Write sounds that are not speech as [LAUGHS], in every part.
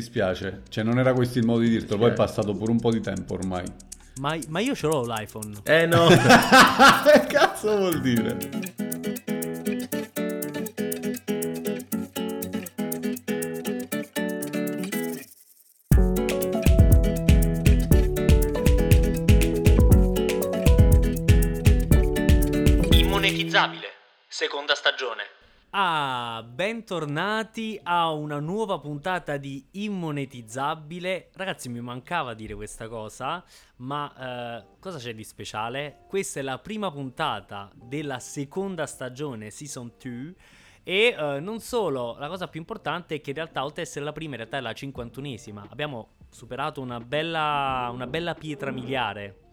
dispiace. Cioè, non era questo il modo di dirtelo, poi è passato pure un po' di tempo ormai. Ma, ma io ce l'ho l'iPhone. Eh no. [LAUGHS] che cazzo vuol dire? Immonetizzabile, seconda stagione. Ah, bentornati a una nuova puntata di Immonetizzabile. Ragazzi, mi mancava dire questa cosa, ma eh, cosa c'è di speciale? Questa è la prima puntata della seconda stagione, Season 2. E eh, non solo, la cosa più importante è che in realtà, oltre ad essere la prima, in realtà è la cinquantunesima. Abbiamo superato una bella, una bella pietra miliare.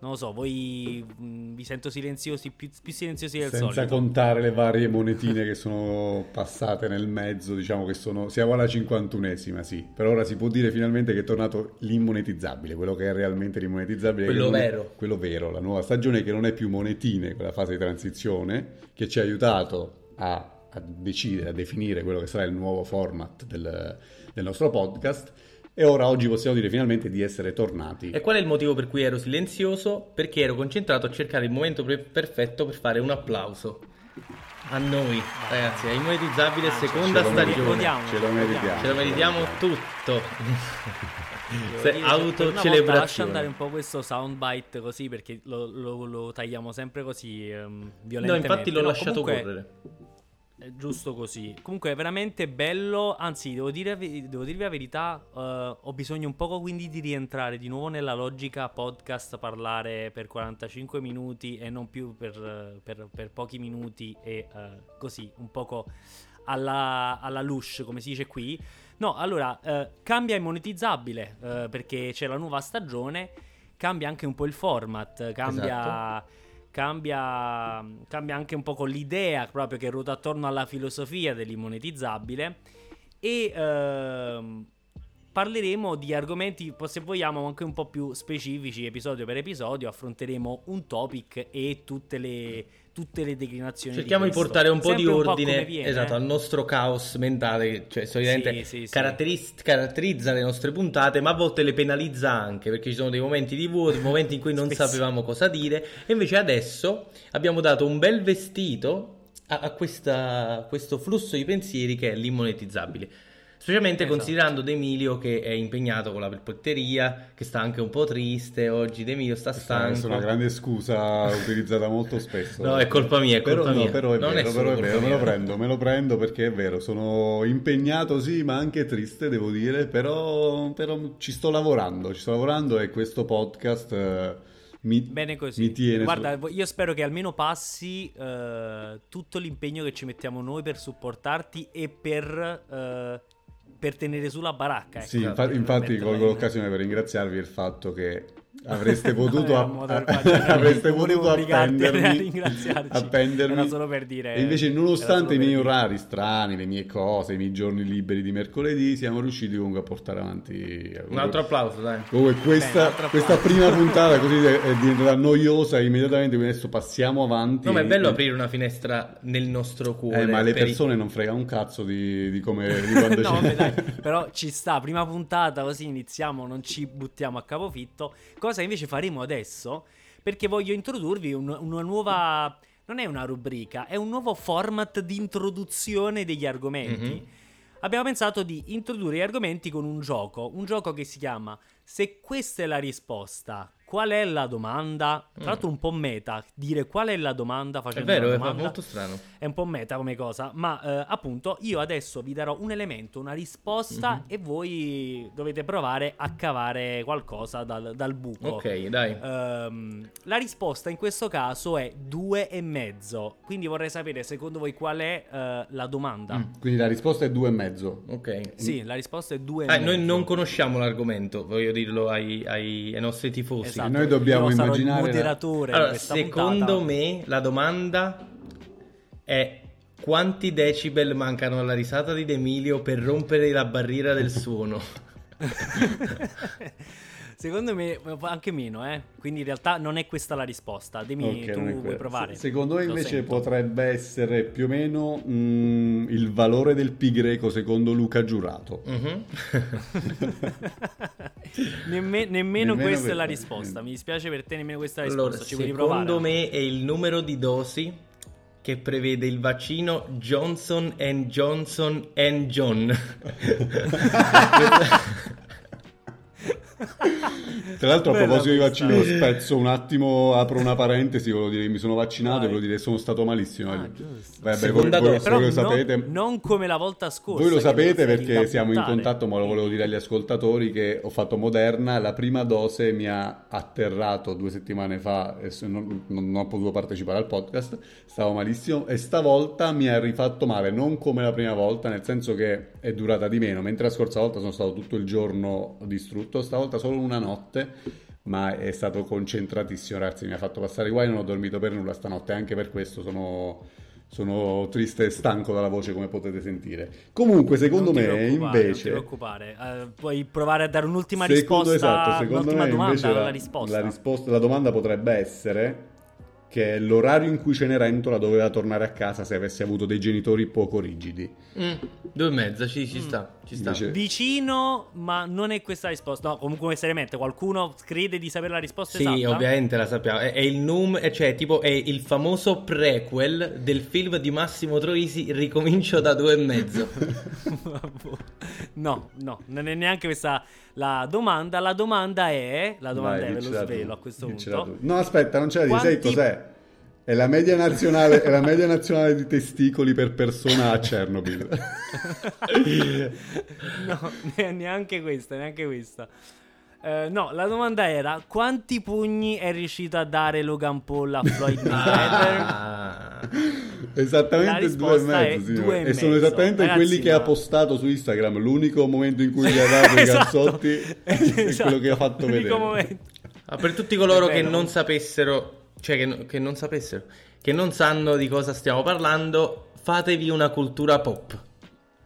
Non lo so, voi mh, vi sento silenziosi, più, più silenziosi del Senza solito. contare le varie monetine che sono passate nel mezzo, diciamo che sono... Siamo alla cinquantunesima, sì. Per ora si può dire finalmente che è tornato l'immonetizzabile, quello che è realmente l'immonetizzabile. Quello non è- vero. quello vero, la nuova stagione che non è più monetine, quella fase di transizione, che ci ha aiutato a, a decidere, a definire quello che sarà il nuovo format del, del nostro podcast. E ora oggi possiamo dire finalmente di essere tornati. E qual è il motivo per cui ero silenzioso? Perché ero concentrato a cercare il momento pre- perfetto per fare un applauso. A noi, ragazzi, a Immonetizzabile Ah, seconda ce stagione. Ce lo meritiamo. Ce lo meritiamo tutto. Se- autocelebrazione. Lascia andare un po' questo soundbite così perché lo, lo- lo tagliamo sempre così ehm, No, violentemente. infatti l'ho No, lasciato comunque correre. Giusto così. Comunque è veramente bello. Anzi, devo, dire, devo dirvi la verità. eh, ho bisogno un poco quindi di rientrare di nuovo nella logica podcast, parlare per 45 minuti e non più per, per- per pochi minuti e eh, così un poco alla, alla lush, come si dice qui. No, allora eh, cambia il monetizzabile perché c'è la nuova stagione. Cambia anche un po' il format. Cambia. Esatto. Cambia, cambia anche un po' l'idea proprio che ruota attorno alla filosofia dell'immonetizzabile e ehm, parleremo di argomenti, se vogliamo, anche un po' più specifici, episodio per episodio, affronteremo un topic e tutte le, tutte le declinazioni. Cerchiamo di, questo. portare un po' Sempre di ordine viene, esatto, al nostro caos mentale, cioè solitamente Sì, sì, sì. caratteris- caratterizza le nostre puntate, ma a volte le penalizza anche perché ci sono dei momenti di vuoto, momenti in cui non sapevamo cosa dire. E invece adesso abbiamo dato un bel vestito a, a questa- questo flusso di pensieri che è l'immonetizzabile. Specialmente Esatto. considerando D'Emilio che è impegnato con la polpetteria, che sta anche un po' triste oggi. D'Emilio sta Questa è stanco. una grande scusa utilizzata molto spesso. No, è colpa mia, è colpa però, no, mia. però è Non è vero, solo però è vero, me lo prendo, me lo prendo perché è vero, sono impegnato sì, ma anche triste, devo dire, però, però ci sto lavorando, ci sto lavorando e questo podcast eh, mi, Bene così. mi tiene Guarda, su- io spero che almeno passi eh, tutto l'impegno che ci mettiamo noi per supportarti e per, eh, per tenere sulla baracca. ecco. Sì, infa- infatti metterla colgo l'occasione per ringraziarvi il fatto che avreste [LAUGHS] potuto, app- fare- [LAUGHS] avreste potuto appendermi, [LAUGHS] ringraziarci. appendermi. Era solo per dire- E invece nonostante i miei dire. orari strani, le mie cose, i miei giorni liberi di mercoledì, siamo riusciti comunque a portare avanti Un altro applauso, dai. Comunque questa, Beh, questa prima puntata così è, diventata noiosa immediatamente, quindi adesso passiamo avanti. No, ma è bello aprire una finestra nel nostro cuore. Eh, ma le per i- persone non fregano un cazzo di, di come di quando no, c'è. vabbè, dai, però ci sta, prima puntata così iniziamo, non ci buttiamo a capofitto, cosa invece faremo adesso, perché voglio introdurvi un- una nuova, non è una rubrica, è un nuovo format di introduzione degli argomenti. Mhm. Abbiamo pensato di introdurre gli argomenti con un gioco, un gioco che si chiama Se questa è la risposta, qual è la domanda? Tra Mm. l'altro un po' meta, dire qual è la domanda È facendo vero, una è domanda. molto strano. È un po' meta come cosa, ma eh, appunto io adesso vi darò un elemento, una risposta Mhm. e voi dovete provare a cavare qualcosa dal, dal buco. Ok, dai. Ehm, la risposta in questo caso è due e mezzo, quindi vorrei sapere secondo voi qual è eh, la domanda. Mm. Quindi la risposta è due e mezzo. Ok. Sì, la risposta è due e Ah, mezzo. noi non conosciamo l'argomento, voglio dirlo ai, ai- ai nostri tifosi. Esatto, Noi dobbiamo io sarò immaginare il moderatore Allora, questa secondo puntata. me la domanda è quanti decibel mancano alla risata di D'Emilio per rompere la barriera del suono? [LAUGHS] Secondo me anche meno, eh. Quindi in realtà non è questa la risposta. Dimmi, Ok, tu vuoi provare? Se- Secondo me invece sento. potrebbe essere più o meno mm, il valore del pi greco secondo Luca Giurato. Mhm. [LAUGHS] Nemme- nemmeno, Nemmeno questa è la risposta. Mi dispiace per te, nemmeno questa è la Allora, risposta. Ci vuoi riprovare? secondo me è il numero di dosi che prevede il vaccino Johnson Johnson John. [LAUGHS] [LAUGHS] Tra l'altro, a Bella proposito di vaccino, spezzo un attimo, apro una parentesi, volevo dire che mi sono vaccinato Vai. e volevo dire che sono stato malissimo. Ah, giusto. Vabbè, Seconda voi, voi- voi lo no- sapete. non come la volta scorsa. Voi lo sapete perché siamo in contatto, ma lo volevo dire agli ascoltatori che ho fatto Moderna, la prima dose mi ha atterrato due settimane fa e non, non ho potuto partecipare al podcast, stavo malissimo e stavolta mi ha rifatto male, non come la prima volta, nel senso che è durata di meno, mentre la scorsa volta sono stato tutto il giorno distrutto, stavolta solo una notte. Ma è stato concentratissimo, ragazzi. Mi ha fatto passare guai. Non ho dormito per nulla stanotte. Anche per questo sono, sono triste e stanco dalla voce, come potete sentire. Comunque, secondo me, preoccupare, Non ti invece, preoccupare. Eh, puoi provare a dare un'ultima secondo, risposta? esatto, secondo me, domanda invece la, risposta. la risposta- la domanda potrebbe essere che l'orario in cui Cenerentola doveva tornare a casa se avesse avuto dei genitori poco rigidi. Mm, due e mezza, ci, ci sta, ci sta. Invece- Vicino, ma non è questa la risposta. No, comunque seriamente, qualcuno crede di sapere la risposta Sì, esatta? ovviamente la sappiamo. È, è il num, è- cioè, tipo, è il famoso prequel del film di Massimo Troisi, Ricomincio da due e mezzo. [LAUGHS] no, no, non è neanche questa la domanda. La domanda è, la domanda Vai, è, ve lo diccela tu, svelo a questo punto. No, aspetta, non c'è da dire, sai Quanti- cos'è? È la media nazionale, è la media nazionale di testicoli per persona a Chernobyl. [LAUGHS] No, ne- neanche questa, neanche questa. Eh, no, la domanda era quanti pugni è riuscito a dare Logan Paul a Floyd Mayweather? Ah. La Esattamente due e mezzo, due e E sono mezzo. esattamente Ragazzi, quelli che ma- ha postato su Instagram. L'unico momento in cui gli ha [LAUGHS] dato i Esatto. cazzotti è [LAUGHS] quello che ha fatto L'unico vedere. momento. Ah, per tutti coloro che non sapessero, cioè che, che non sapessero, che non sanno di cosa stiamo parlando, fatevi una cultura pop.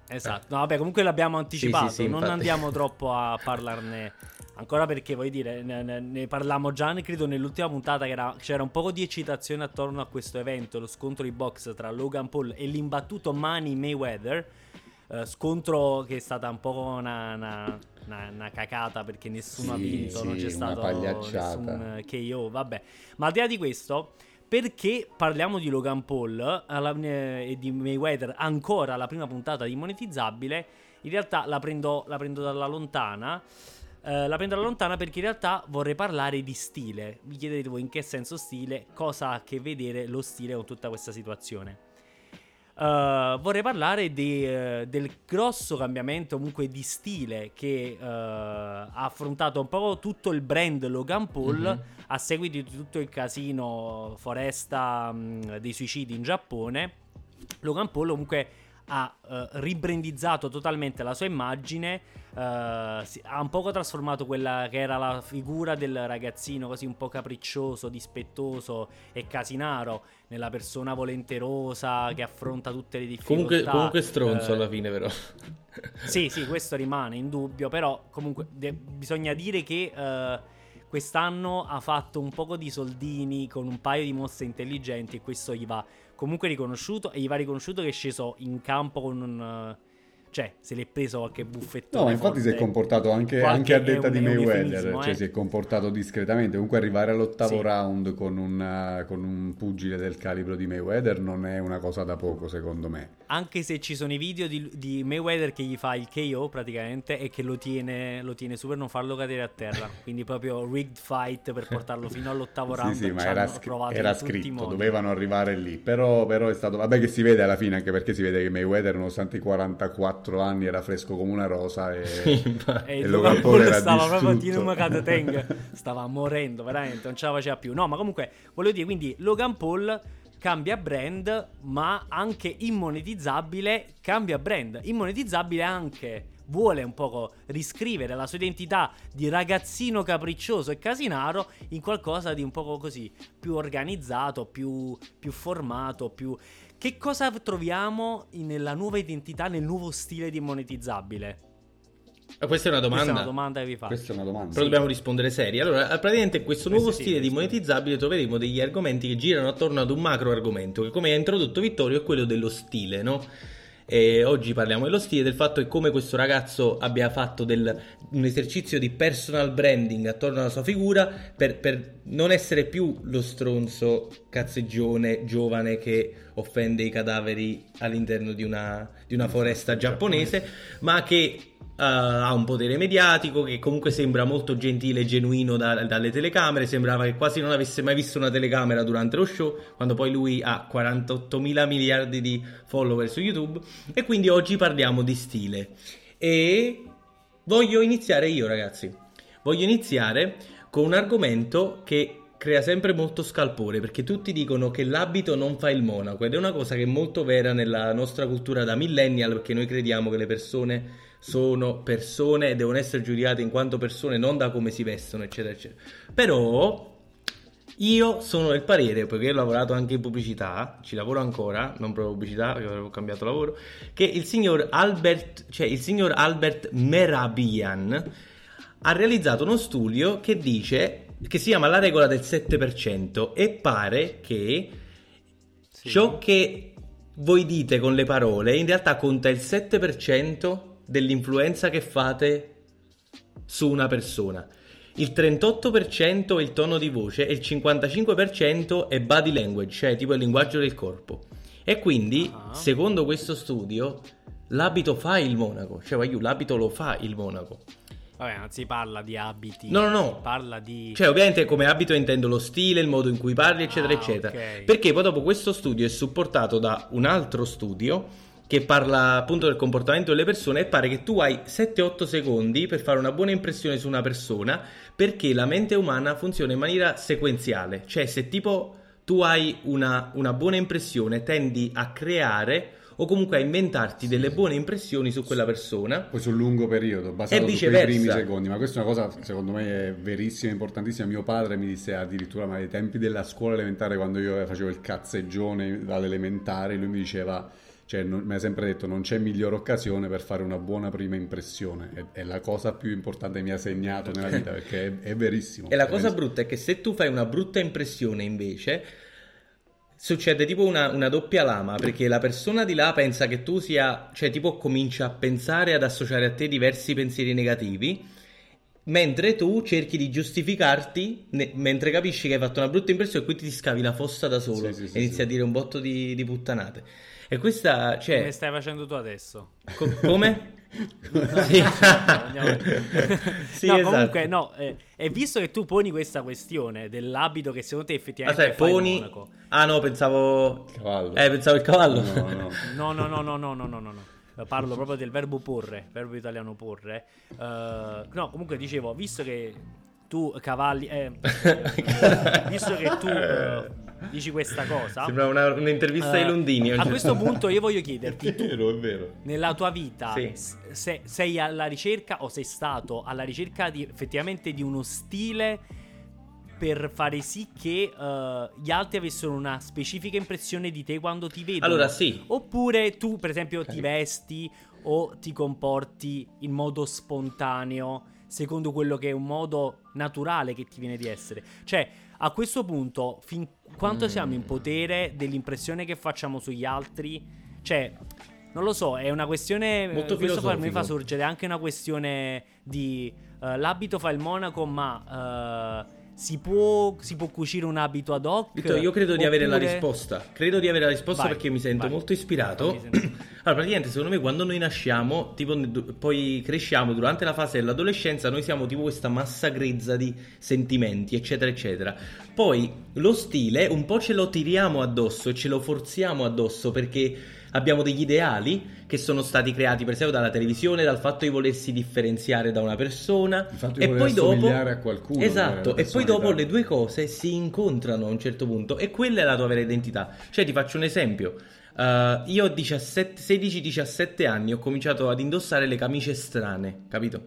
Esatto, no, vabbè, comunque l'abbiamo anticipato, sì, sì, non infatti. andiamo [LAUGHS] troppo a parlarne ancora perché, voglio dire, ne, ne, ne parlammo già, credo, nell'ultima puntata che era- c'era un po' di eccitazione attorno a questo evento, lo scontro di box tra Logan Paul e l'imbattuto Manny Mayweather, eh, scontro che è stata un po' una, una- una- una cacata perché nessuno ha Sì, vinto, non sì, c'è una stato nessun eh, KO, vabbè. Ma al di là di questo, perché parliamo di Logan Paul alla- eh, e di Mayweather ancora la prima puntata di Monetizzabile, in realtà la prendo, la prendo dalla lontana. Eh, la prendo dalla lontana perché in realtà vorrei parlare di stile. Vi chiedete voi in che senso stile, cosa ha a che vedere lo stile con tutta questa situazione. Eh, vorrei parlare di, eh, del grosso cambiamento comunque di stile che eh, ha affrontato un po' tutto il brand Logan Paul Mhm. a seguito di tutto il casino foresta mh, dei suicidi in Giappone. Logan Paul comunque ha ribrandizzato totalmente la sua immagine, si- ha un poco trasformato quella che era la figura del ragazzino così un po' capriccioso, dispettoso e casinaro nella persona volenterosa che affronta tutte le difficoltà. Comunque, comunque stronzo Eh, alla fine, però. [LAUGHS] sì, sì, questo rimane in dubbio, però comunque de- bisogna dire che eh, quest'anno ha fatto un poco di soldini con un paio di mosse intelligenti e questo gli va comunque riconosciuto e gli va riconosciuto che è sceso in campo con un... cioè, se l'è preso qualche buffettone. No, ma infatti si è forte. comportato anche, anche a detta di Mayweather, cioè eh. si è comportato discretamente. Comunque arrivare all'ottavo Sì. round con un, eh, con un pugile del calibro di Mayweather non è una cosa da poco, secondo me. Anche se ci sono i video di, di Mayweather che gli fa il KO praticamente e che lo tiene, lo tiene su per non farlo cadere a terra. Quindi proprio rigged fight per portarlo fino all'ottavo [LAUGHS] round. Sì, sì, ma era, provato era scritto, dovevano arrivare lì. Però, però è stato. Vabbè, che si vede alla fine, anche perché si vede che Mayweather, nonostante i 44 anni, era fresco come una rosa. E, [LAUGHS] E e il Logan stava proprio distrutto. Tino Makateng [LAUGHS] stava morendo veramente non ce la faceva più no ma comunque volevo dire quindi Logan Paul cambia brand ma anche immonetizzabile cambia brand immonetizzabile anche vuole un poco riscrivere la sua identità di ragazzino capriccioso e casinaro in qualcosa di un poco così più organizzato più, più formato più che cosa troviamo nella nuova identità nel nuovo stile di immonetizzabile Questa è una domanda. Questa è una domanda che vi faccio. Questa è una domanda. Però dobbiamo rispondere seri. Allora, praticamente in questo nuovo Questo sì, stile di monetizzabile troveremo degli argomenti che girano attorno ad un macro argomento, che come ha introdotto Vittorio è quello dello stile, no? E oggi parliamo dello stile, del fatto che come questo ragazzo abbia fatto del- un esercizio di personal branding attorno alla sua figura per, per non essere più lo stronzo cazzeggione giovane che offende i cadaveri all'interno di una, di una foresta giapponese, ma che eh, ha un potere mediatico che comunque sembra molto gentile e genuino da- dalle telecamere. Sembrava che quasi non avesse mai visto una telecamera durante lo show, quando poi lui ha 48 mila miliardi di follower su YouTube. E quindi oggi parliamo di stile. E voglio iniziare io, ragazzi. Voglio iniziare con un argomento che crea sempre molto scalpore perché tutti dicono che l'abito non fa il monaco ed è una cosa che è molto vera nella nostra cultura da millennial perché noi crediamo che le persone sono persone e devono essere giudicate in quanto persone, non da come si vestono, eccetera, eccetera. Però io sono del parere, poiché ho lavorato anche in pubblicità, ci lavoro ancora, non proprio pubblicità, perché avevo cambiato lavoro, che il signor Albert, cioè il signor Albert Merabian ha realizzato uno studio che dice che si chiama la regola del 7% e pare che Sì. ciò che voi dite con le parole in realtà conta il 7% dell'influenza che fate su una persona. Il 38% è il tono di voce e il 55% è body language, cioè tipo il linguaggio del corpo. E quindi, Ah. secondo questo studio, l'abito fa il monaco, cioè voglio, l'abito lo fa il monaco. Vabbè, non si parla di abiti. No, no, no. Si parla di. Cioè, ovviamente come abito intendo lo stile, il modo in cui parli, eccetera, Ah, eccetera. ok. Perché poi dopo questo studio è supportato da un altro studio che parla appunto del comportamento delle persone e pare che tu hai 7-8 secondi per fare una buona impressione su una persona perché la mente umana funziona in maniera sequenziale. Cioè, se tipo tu hai una, una buona impressione, tendi a creare o comunque a inventarti delle buone impressioni su quella persona. Poi sul lungo periodo, basato su quei viceversa. primi secondi. Ma questa è una cosa, secondo me, è verissima, importantissima. Mio padre mi disse addirittura, ma ai tempi della scuola elementare, quando io facevo il cazzeggione all'elementare, lui mi diceva, cioè, non- mi ha sempre detto, non c'è migliore occasione per fare una buona prima impressione. È, è la cosa più importante che mi ha segnato nella vita, perché è, è verissimo. E la cosa verissimo. brutta è che se tu fai una brutta impressione invece, succede tipo una, una doppia lama, perché la persona di là pensa che tu sia, cioè tipo comincia a pensare, ad associare a te diversi pensieri negativi, mentre tu cerchi di giustificarti ne- mentre capisci che hai fatto una brutta impressione e quindi ti scavi la fossa da solo Sì, sì, sì, e inizi sì. a dire un botto di, di puttanate. E questa, cioè, Come stai facendo tu adesso? co- come? Sì. Andiamo- [LAUGHS] Sì, no, esatto. comunque, no. eh, e visto che tu poni questa questione dell'abito che secondo te effettivamente fa il poni... Ah no, pensavo... Cavallo. Eh, pensavo il cavallo. No, no. No, no, no, no, no, no, no, no, no. Parlo proprio del verbo porre, verbo italiano porre. Eh, no, comunque dicevo, visto che tu cavalli, eh, eh, [LAUGHS] visto che tu eh, dici questa cosa, Sembra una- un'intervista eh, ai Londini. a questo punto io voglio È chiederti, tu vero, è vero. nella tua vita Sì. se- sei alla ricerca o sei stato alla ricerca di, effettivamente di uno stile per fare sì che eh, gli altri avessero una specifica impressione di te quando ti vedono? Allora, sì. Oppure tu, per esempio, ti vesti o ti comporti in modo spontaneo, secondo quello che è un modo naturale che ti viene di essere. Cioè, a questo punto, fin quanto Mm. siamo in potere dell'impressione che facciamo sugli altri? Cioè, non lo so, è una questione. Molto questo fa- mi fa sorgere anche una questione di eh, l'abito fa il monaco, ma eh, si, può, si può cucire un abito ad hoc? Vittorio, io credo di avere la Oppure- risposta. Credo di avere la risposta Vai, perché mi sento vai. molto ispirato. Sentire. [CLEARS THROAT] Allora, praticamente, secondo me, quando noi nasciamo, tipo, poi cresciamo durante la fase dell'adolescenza, noi siamo tipo questa massa grezza di sentimenti, eccetera, eccetera. Poi lo stile un po' ce lo tiriamo addosso e ce lo forziamo addosso perché abbiamo degli ideali che sono stati creati, per esempio, dalla televisione, dal fatto di volersi differenziare da una persona. Il fatto di e poi dopo. a qualcuno, Esatto, e poi dopo le due cose si incontrano a un certo punto e quella è la tua vera identità. Cioè, ti faccio un esempio. Uh, io a 17 16-17 anni ho cominciato ad indossare le camicie strane, capito?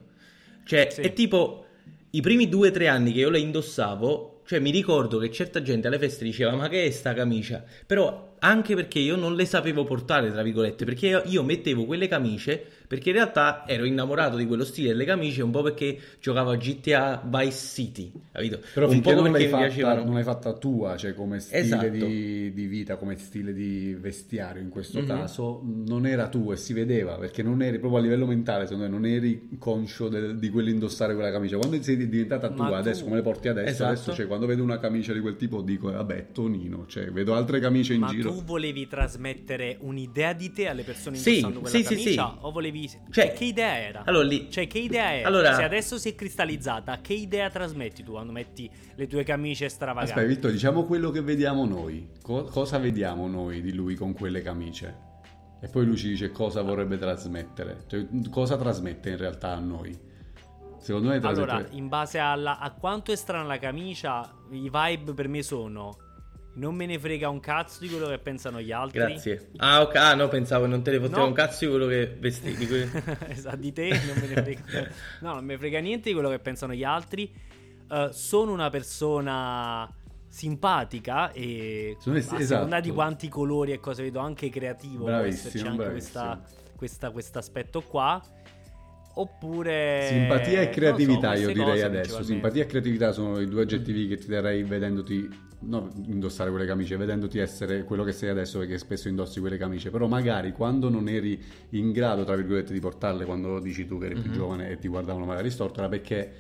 Cioè, Sì. è tipo i primi 2-3 anni che io le indossavo, cioè mi ricordo che certa gente alle feste diceva "Ma che è sta camicia?". Però anche perché io non le sapevo portare, tra virgolette, perché io, mettevo quelle camicie perché in realtà ero innamorato di quello stile delle camicie un po' perché giocavo a GTA Vice City, capito? Però un po' non perché l'hai, mi fatta, piacevano. non l'hai fatta tua, cioè come stile Esatto. di, di vita, come stile di vestiario in questo Mhm. caso, non era tuo e si vedeva perché non eri proprio a livello mentale, secondo me non eri conscio del- di quell'indossare quella camicia. Quando sei diventata Ma tua, tu- adesso come le porti adesso, Esatto. adesso cioè, quando vedo una camicia di quel tipo dico, vabbè, Tonino, cioè vedo altre camicie in Ma giro. tu volevi trasmettere un'idea di te alle persone Sì, indossando quella sì, sì, camicia? sì. O volevi... Cioè- Cioè, che idea era? Allora lì Cioè, che idea era? Allora- Se adesso si è cristallizzata, che idea trasmetti tu quando metti le tue camicie stravaganti? Aspetta, Vittorio, diciamo quello che vediamo noi. Co- cosa vediamo noi di lui con quelle camicie? E poi lui ci dice cosa vorrebbe trasmettere. Cioè, cosa trasmette in realtà a noi? Secondo me trasmette... Allora, in base alla- a quanto è strana la camicia, i vibe per me sono... Non me ne frega un cazzo di quello che pensano gli altri. Grazie. Ah, ok. Ah, no, pensavo che non te ne fotteva No. un cazzo di quello che vestivi. di que- [LAUGHS] esatto, di te non me ne frega. No, non me frega niente di quello che pensano gli altri. Eh, sono una persona simpatica e Secondo me a esatto. di quanti colori e cose vedo anche creativo Bravissimo, esserci anche bravissimo. questo aspetto qua oppure Simpatia e so, creatività, queste io direi adesso. Simpatia e creatività sono i due aggettivi che ti darei vedendoti, non indossare quelle camicie, vedendoti essere quello che sei adesso perché spesso indossi quelle camicie. Però magari quando non eri in grado, tra virgolette, di portarle, quando dici tu che eri più Mhm. giovane e ti guardavano magari storto, era perché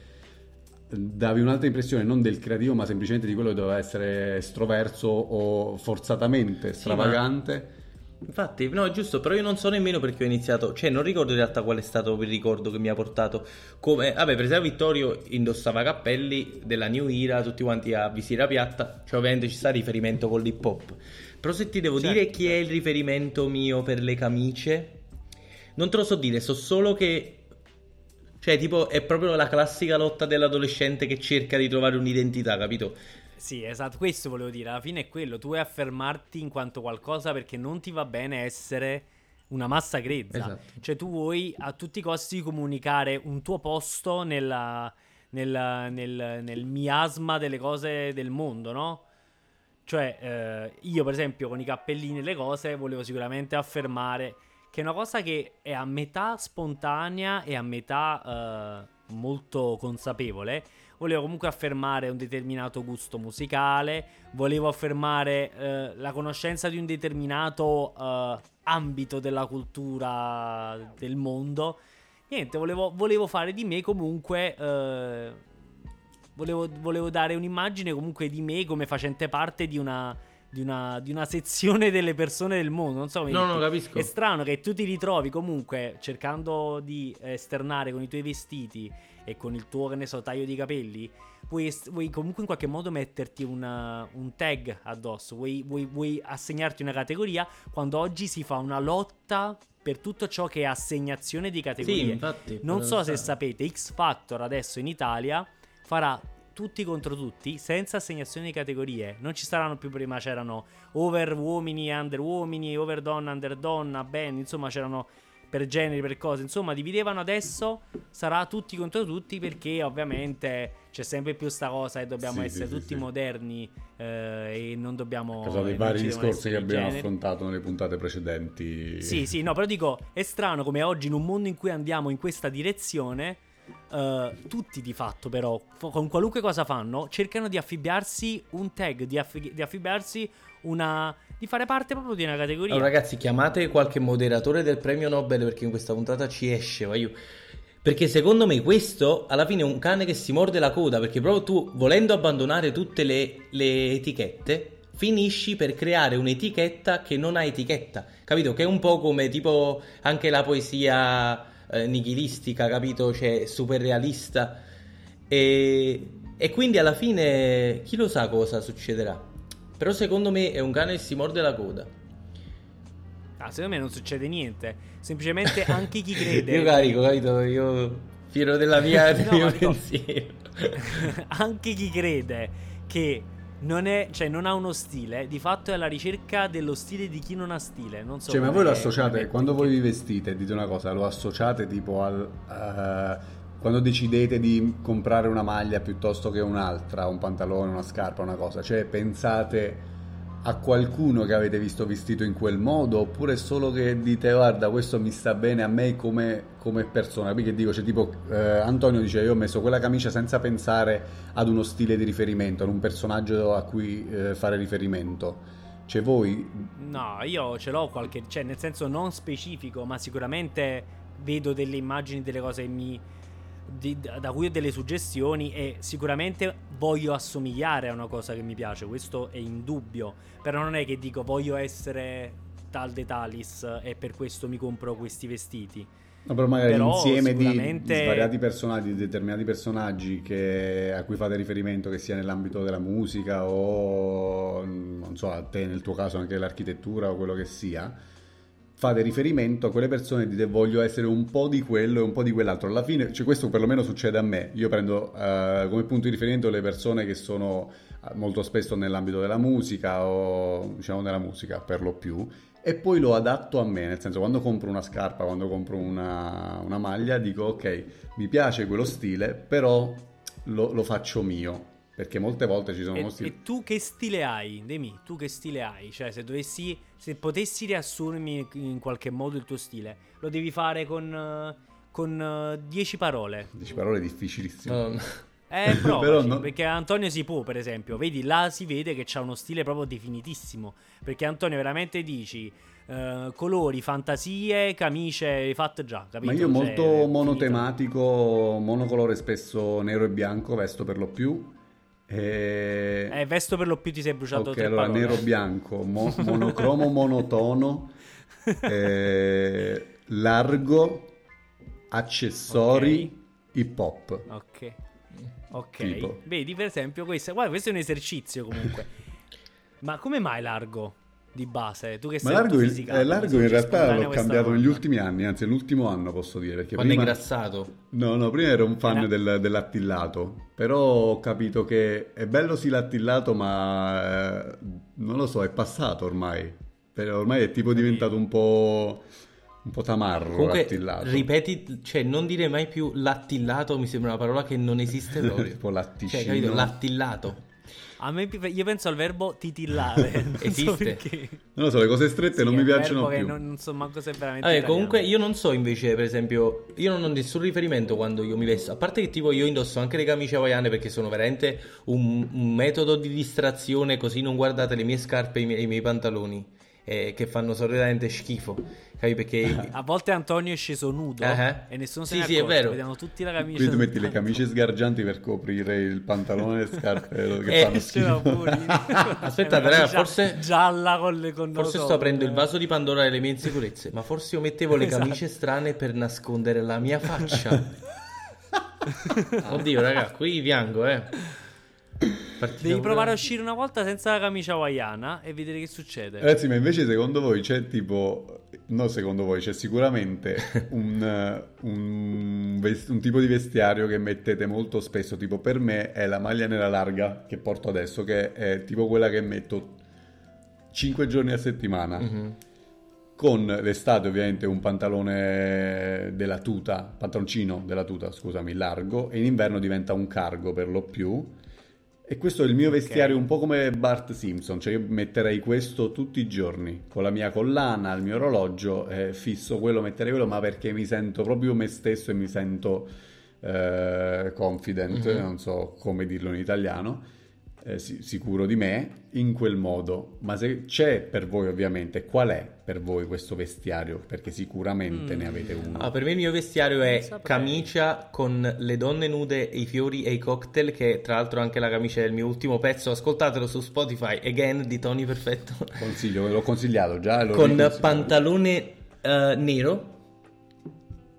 davi un'altra impressione non del creativo ma semplicemente di quello che doveva essere estroverso o forzatamente stravagante Infatti, no, è giusto, però io non so nemmeno perché ho iniziato, cioè non ricordo in realtà qual è stato il ricordo che mi ha portato come, vabbè, per esempio Vittorio indossava cappelli della New Era, tutti quanti a visiera piatta, cioè ovviamente ci sta riferimento con l'hip hop. Però se ti devo Certo, dire chi è il riferimento mio per le camicie, non te lo so dire, so solo che cioè tipo è proprio la classica lotta dell'adolescente che cerca di trovare un'identità, capito? Sì, esatto, questo volevo dire. Alla fine è quello. Tu vuoi affermarti in quanto qualcosa perché non ti va bene essere una massa grezza. Esatto. Cioè, tu vuoi a tutti i costi comunicare un tuo posto nella- nel, nel- nel miasma delle cose del mondo, no? Cioè, eh, io per esempio con i cappellini e le cose volevo sicuramente affermare che è una cosa che è a metà spontanea e a metà eh, molto consapevole. Volevo comunque affermare un determinato gusto musicale, volevo affermare eh, la conoscenza di un determinato eh, ambito della cultura del mondo. Niente, volevo, volevo fare di me comunque. eh, volevo, volevo dare un'immagine comunque di me come facente parte di una, di una, di una sezione delle persone del mondo. Non so No, no, capisco. È strano che tu ti ritrovi comunque cercando di esternare con i tuoi vestiti e con il tuo, che ne so, taglio di capelli. Vuoi, vuoi comunque in qualche modo metterti una- un tag addosso, vuoi, vuoi- vuoi assegnarti una categoria quando oggi si fa una lotta per tutto ciò che è assegnazione di categorie. Sì, infatti. Non so se sa sapete, X Factor adesso in Italia farà tutti contro tutti senza assegnazione di categorie. Non ci saranno più prima, c'erano over uomini under uomini, over donna, under donna, band, insomma c'erano per generi, per cose, insomma dividevano adesso, sarà tutti contro tutti perché ovviamente c'è sempre più sta cosa e dobbiamo Sì, essere sì, tutti sì. moderni eh, e non dobbiamo... a causa e dei vari discorsi che abbiamo generi. affrontato nelle puntate precedenti Sì, sì, no, però dico, è strano come oggi in un mondo in cui andiamo in questa direzione, eh, tutti di fatto però, con qualunque cosa fanno, cercano di affibbiarsi un tag, di, affi- di affibbiarsi una... di fare parte proprio di una categoria. Allora, ragazzi, chiamate qualche moderatore del premio Nobel perché in questa puntata ci esce. Voglio... Perché secondo me questo alla fine è un cane che si morde la coda. Perché proprio tu, volendo abbandonare tutte le, le etichette, finisci per creare un'etichetta che non ha etichetta. Capito? Che è un po' come tipo anche la poesia eh, nichilistica, capito? Cioè, super realista. E, e quindi alla fine chi lo sa cosa succederà. Però secondo me è un cane che si morde la coda. Ah, secondo me non succede niente. Semplicemente anche chi [LAUGHS] crede. Io carico, capito? Io fiero della mia, [LAUGHS] [LAUGHS] del No, mio pensiero. anche chi crede che non, è, cioè, non ha uno stile, di fatto è alla ricerca dello stile di chi non ha stile. Non so Cioè, ma voi lo associate, quando voi vi vestite, dite una cosa, lo associate tipo al... eh, quando decidete di comprare una maglia piuttosto che un'altra, un pantalone, una scarpa, una cosa, cioè pensate a qualcuno che avete visto vestito in quel modo oppure solo che dite guarda questo mi sta bene a me come, come persona perché dico cioè tipo eh, Antonio dice io ho messo quella camicia senza pensare ad uno stile di riferimento ad un personaggio a cui eh, fare riferimento cioè voi no io ce l'ho qualche cioè nel senso non specifico ma sicuramente vedo delle immagini delle cose che mi di, da cui ho delle suggestioni e sicuramente voglio assomigliare a una cosa che mi piace, questo è indubbio, però non è che dico voglio essere tal de talis e per questo mi compro questi vestiti. No, però magari però insieme sicuramente... di, svariati personaggi, di determinati personaggi che, a cui fate riferimento, che sia nell'ambito della musica o, non so, a te nel tuo caso anche dell'architettura o quello che sia, fate riferimento a quelle persone e dite voglio essere un po' di quello e un po' di quell'altro. Alla fine, cioè questo perlomeno succede a me. Io prendo uh, come punto di riferimento le persone che sono uh, molto spesso nell'ambito della musica o diciamo nella musica per lo più e poi lo adatto a me, nel senso quando compro una scarpa, quando compro una, una maglia dico ok, mi piace quello stile, però lo, lo faccio mio perché molte volte ci sono e, stili... E tu che stile hai, Demi? Tu che stile hai? Cioè, se dovessi... Se potessi riassumermi in qualche modo il tuo stile, lo devi fare con... con 10 uh, parole. 10 parole difficilissime. Um. Eh, [LAUGHS] provaci, Però no. perché Antonio si può, per esempio. Vedi, là si vede che c'ha uno stile proprio definitissimo. Perché Antonio veramente dici... Uh, colori, fantasie, camicie fatte già. Capito? Ma io cioè, molto monotematico, monocolore, spesso nero e bianco, vesto per lo più. E... Eh, vesto per lo più ti sei bruciato Ok, allora parole. nero bianco, mo- monocromo [LAUGHS] monotono, eh, largo, accessori, okay. hip hop. Ok. Ok. Tipo. Vedi, per esempio, questo, guarda, questo è un esercizio comunque. [LAUGHS] Ma come mai largo? Di base. Tu che sei Ma largo, il, eh, largo in realtà l'ho cambiato negli ultimi anni, anzi l'ultimo anno posso dire. Perché Quando prima... è ingrassato? No, no, prima ero un fan del, dell'attillato, però ho capito che è bello sì l'attillato, ma eh, non lo so, è passato ormai. Però ormai è tipo diventato un po'... Un po' tamarro Comunque, l'attillato. ripeti, cioè non dire mai più l'attillato mi sembra una parola che non esiste [LAUGHS] proprio. tipo latticino. Cioè, capito? L'attillato. A me io penso al verbo titillare. [LAUGHS] Esiste. Non lo so, le cose strette sì, non mi piacciono più. Non, non so manco se veramente. Vabbè, comunque io non so invece, per esempio, io non ho nessun riferimento quando io mi vesto. A parte che tipo io indosso anche le camicie hawaiane perché sono veramente un, un metodo di distrazione, così non guardate le mie scarpe e i miei, i miei pantaloni eh, che fanno solitamente schifo. Capi? Perché [LAUGHS] a volte Antonio è sceso nudo uh-huh. e nessuno se sì, ne sì, è vero. vediamo tutti la camicia. Quindi tu metti le camicie sgargianti per coprire il pantalone e le scarpe [LAUGHS] che eh, fanno schifo. [LAUGHS] Aspettate, raga, forse gialla con le con Forse sto aprendo il vaso di Pandora delle mie insicurezze, ma forse io mettevo le esatto. camicie strane per nascondere la mia faccia. Oddio, raga, qui piango, eh. Devi provare a uscire una volta senza la camicia hawaiana e vedere che succede. Ragazzi, ma invece secondo voi c'è tipo... No, secondo voi c'è sicuramente un, un, vest- un, tipo di vestiario che mettete molto spesso. Tipo per me è la maglia nera larga che porto adesso, che è tipo quella che metto 5 giorni a settimana. Mm-hmm. Con l'estate ovviamente un pantalone della tuta, pantaloncino della tuta, scusami, largo, e in inverno diventa un cargo per lo più e questo è il mio vestiario okay. un po' come Bart Simpson, cioè io metterei questo tutti i giorni, con la mia collana, il mio orologio, eh, fisso quello, metterei quello, ma perché mi sento proprio me stesso e mi sento eh, confident, mm-hmm. non so come dirlo in italiano eh, sicuro di me in quel modo. Ma se c'è per voi, ovviamente, qual è per voi questo vestiario? Perché sicuramente mm. ne avete uno. Ah, per me il mio vestiario è camicia con le donne nude, i fiori e i cocktail, che tra l'altro anche la camicia del mio ultimo pezzo. Ascoltatelo su Spotify, Again di Tony Perfetto. Consiglio, l'ho consigliato già. con pantalone uh, nero,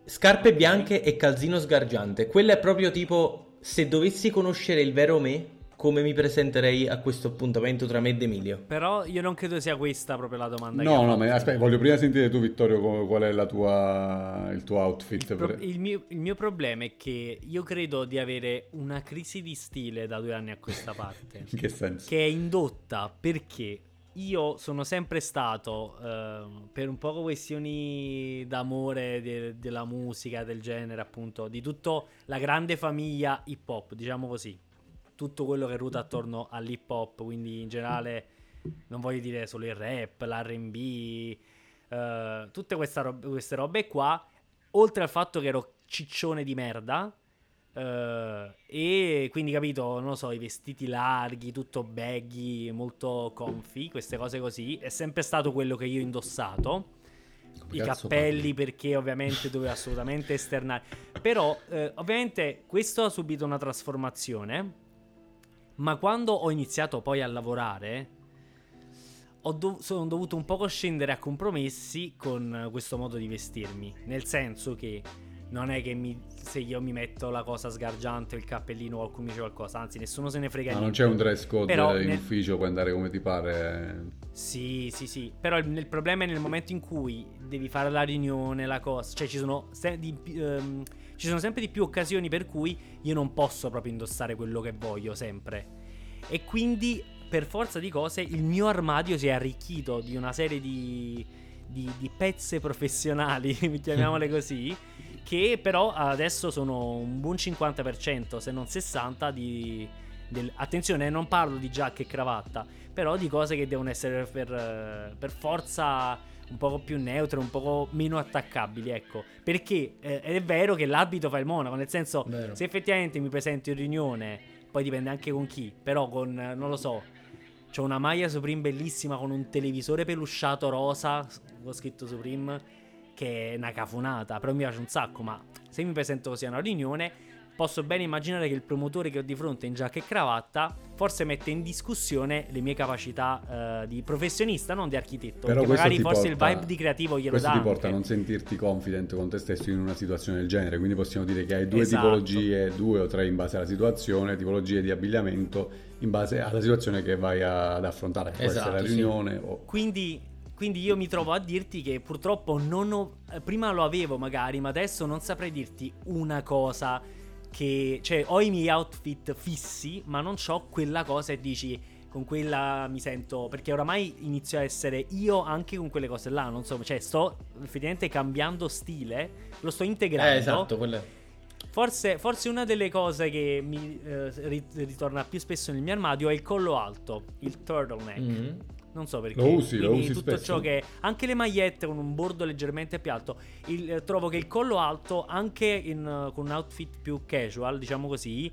scarpe bianche e calzino sgargiante. Quello è proprio tipo se dovessi conoscere il vero me come mi presenterei a questo appuntamento tra me ed Emilio. Però io non credo sia questa proprio la domanda. No, no, ma aspetta, voglio prima sentire tu, Vittorio, qual è tua, il tuo outfit. Il, pro- il, mio, il, mio, problema è che io credo di avere una crisi di stile da due anni a questa parte. [LAUGHS] In che senso? Che è indotta perché io sono sempre stato, eh, per un po' questioni d'amore de- della musica, del genere, appunto, di tutta la grande famiglia hip hop, diciamo così tutto quello che ruota attorno all'hip hop, quindi in generale non voglio dire solo il rap, l'RB, eh, tutte rob- queste robe qua, oltre al fatto che ero ciccione di merda, Uh, e quindi capito, non lo so, i vestiti larghi, tutto baggy, molto comfy, queste cose così. È sempre stato quello che io ho indossato. I cappelli parli? perché ovviamente doveva assolutamente esternare. Però eh, ovviamente questo ha subito una trasformazione. Ma quando ho iniziato poi a lavorare, ho dov- sono dovuto un poco scendere a compromessi con questo modo di vestirmi. Nel senso che non è che mi, se io mi metto la cosa sgargiante o il cappellino qualcuno mi dice qualcosa, anzi nessuno se ne frega Ma niente. non c'è un dress code Però in nel... ufficio, puoi andare come ti pare. Sì, sì, sì, però il, il, problema è nel momento in cui devi fare la riunione, la cosa, cioè ci sono, se, di, um, ci sono sempre di più occasioni per cui io non posso proprio indossare quello che voglio sempre. E quindi per forza di cose il mio armadio si è arricchito di una serie di, di, di pezze professionali, [LAUGHS] chiamiamole così che però adesso sono un buon 50%, se non 60% di... Del, attenzione, non parlo di giacca e cravatta, però di cose che devono essere per, per forza un poco più neutre, un poco meno attaccabili, ecco. Perché eh, è vero che l'abito fa il monaco, nel senso, vero. se effettivamente mi presento in riunione, poi dipende anche con chi, però con, non lo so, c'ho una maglia Supreme bellissima con un televisore pelusciato rosa, ho scritto Supreme, che è una cafonata, però mi piace un sacco, ma se mi presento così a una riunione, posso bene immaginare che il promotore che ho di fronte in giacca e cravatta forse mette in discussione le mie capacità uh, di professionista, non di architetto. Però perché magari forse porta, il vibe di creativo glielo questo dà. Questo ti porta anche. a non sentirti confident con te stesso in una situazione del genere. Quindi possiamo dire che hai due esatto. tipologie, due o tre in base alla situazione, tipologie di abbigliamento in base alla situazione che vai ad affrontare. Può esatto, essere la riunione sì. o... Quindi quindi io mi trovo a dirti che purtroppo non ho. Eh, prima lo avevo magari, ma adesso non saprei dirti una cosa che. Cioè, ho i miei outfit fissi, ma non ho quella cosa e dici. Con quella mi sento. Perché oramai inizio a essere io anche con quelle cose là. Non so, cioè, sto effettivamente cambiando stile. Lo sto integrando. Eh, esatto, quella. Forse, forse, una delle cose che mi eh, ritorna più spesso nel mio armadio è il collo alto, il turtleneck. Mm-hmm. Non so perché. Lo usi, lo usi tutto spesso. ciò che anche le magliette con un bordo leggermente più alto. Il, eh, trovo che il collo alto, anche in, uh, con un outfit più casual, diciamo così,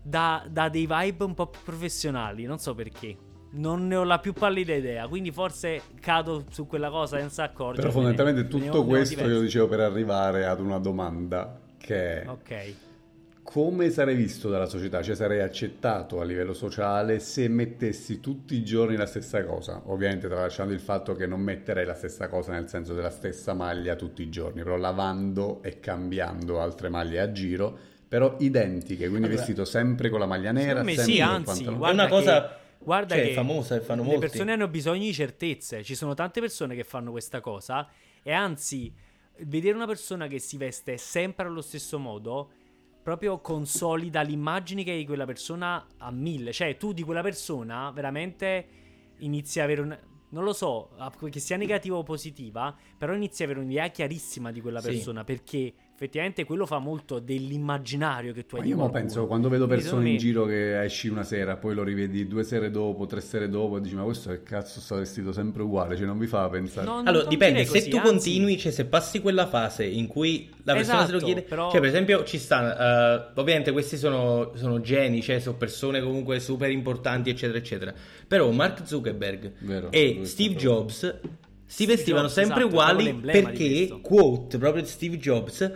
dà, dà dei vibe un po' più professionali. Non so perché. Non ne ho la più pallida idea, quindi forse cado su quella cosa senza accorgermi. Però fondamentalmente tutto questo io dicevo per arrivare ad una domanda che è... Ok come sarei visto dalla società? Cioè sarei accettato a livello sociale se mettessi tutti i giorni la stessa cosa? Ovviamente tralasciando il fatto che non metterei la stessa cosa nel senso della stessa maglia tutti i giorni, però lavando e cambiando altre maglie a giro, però identiche, quindi allora, vestito sempre con la maglia nera, sempre sì, anzi, è una cosa Guarda cioè, che è famosa e fanno le molti. Le persone hanno bisogno di certezze. Ci sono tante persone che fanno questa cosa e anzi, vedere una persona che si veste sempre allo stesso modo proprio consolida l'immagine che hai di quella persona a mille. Cioè, tu di quella persona veramente inizi a avere un. Non lo so, che sia negativa o positiva, però inizi a avere un'idea chiarissima di quella persona sì. perché effettivamente quello fa molto dell'immaginario che tu hai. Ma io mo penso quando vedo persone in giro che esci una sera, poi lo rivedi due sere dopo, tre sere dopo, e dici ma questo che cazzo sta vestito sempre uguale, cioè non vi fa pensare. No, allora dipende, se tu anzi... continui, cioè se passi quella fase in cui la persona esatto, se lo chiede, però... cioè per esempio ci sta, uh, ovviamente questi sono, sono geni, cioè sono persone comunque super importanti eccetera eccetera, però Mark Zuckerberg Vero, e Steve Jobs si vestivano Jobs, sempre esatto, uguali perché, quote, proprio Steve Jobs